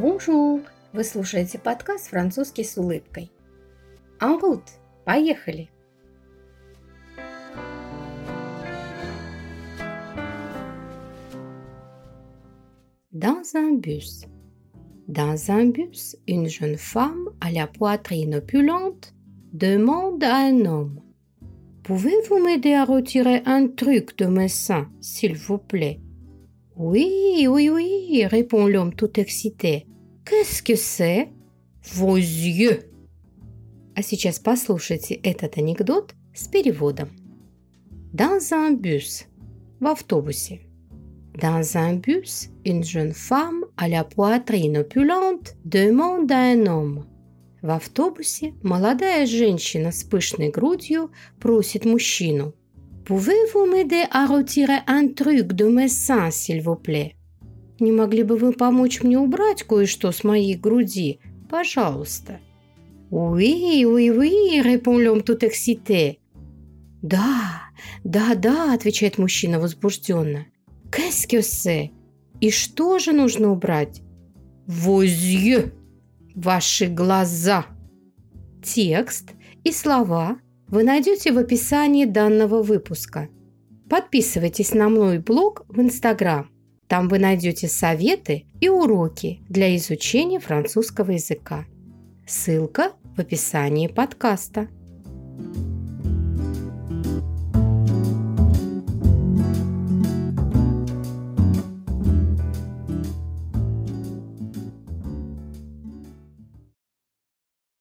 Бонжур! Вы слушаете подкаст «Французский с улыбкой». En route! Поехали! Dans un bus. Dans un bus, une jeune femme à la poitrine opulente demande à un homme Pouvez-vous m'aider à retirer un truc de mes seins, s'il vous plaît Oui, oui, oui, répond l'homme tout excité. Qu'est-ce que. А сейчас послушайте этот анекдот с переводом. Dans un bus. В автобусе. Dans un bus, une jeune femme à la poitrine opulente demande à un homme. В автобусе молодая женщина с пышной грудью просит мужчину. Pouvez-vous m'aider à retirer un truc de mes seins, s'il vous plaît? Не могли бы вы помочь мне убрать кое-что с моей груди? Пожалуйста. Oui, oui, répond l'homme tout excité. Да, да, да, отвечает мужчина возбужденно. C'est? И что же нужно убрать? Yeux, ваши глаза. Текст и слова вы найдете в описании данного выпуска. Подписывайтесь на мой блог в Инстаграм. Там вы найдете советы и уроки для изучения французского языка. Ссылка в описании подкаста. thank you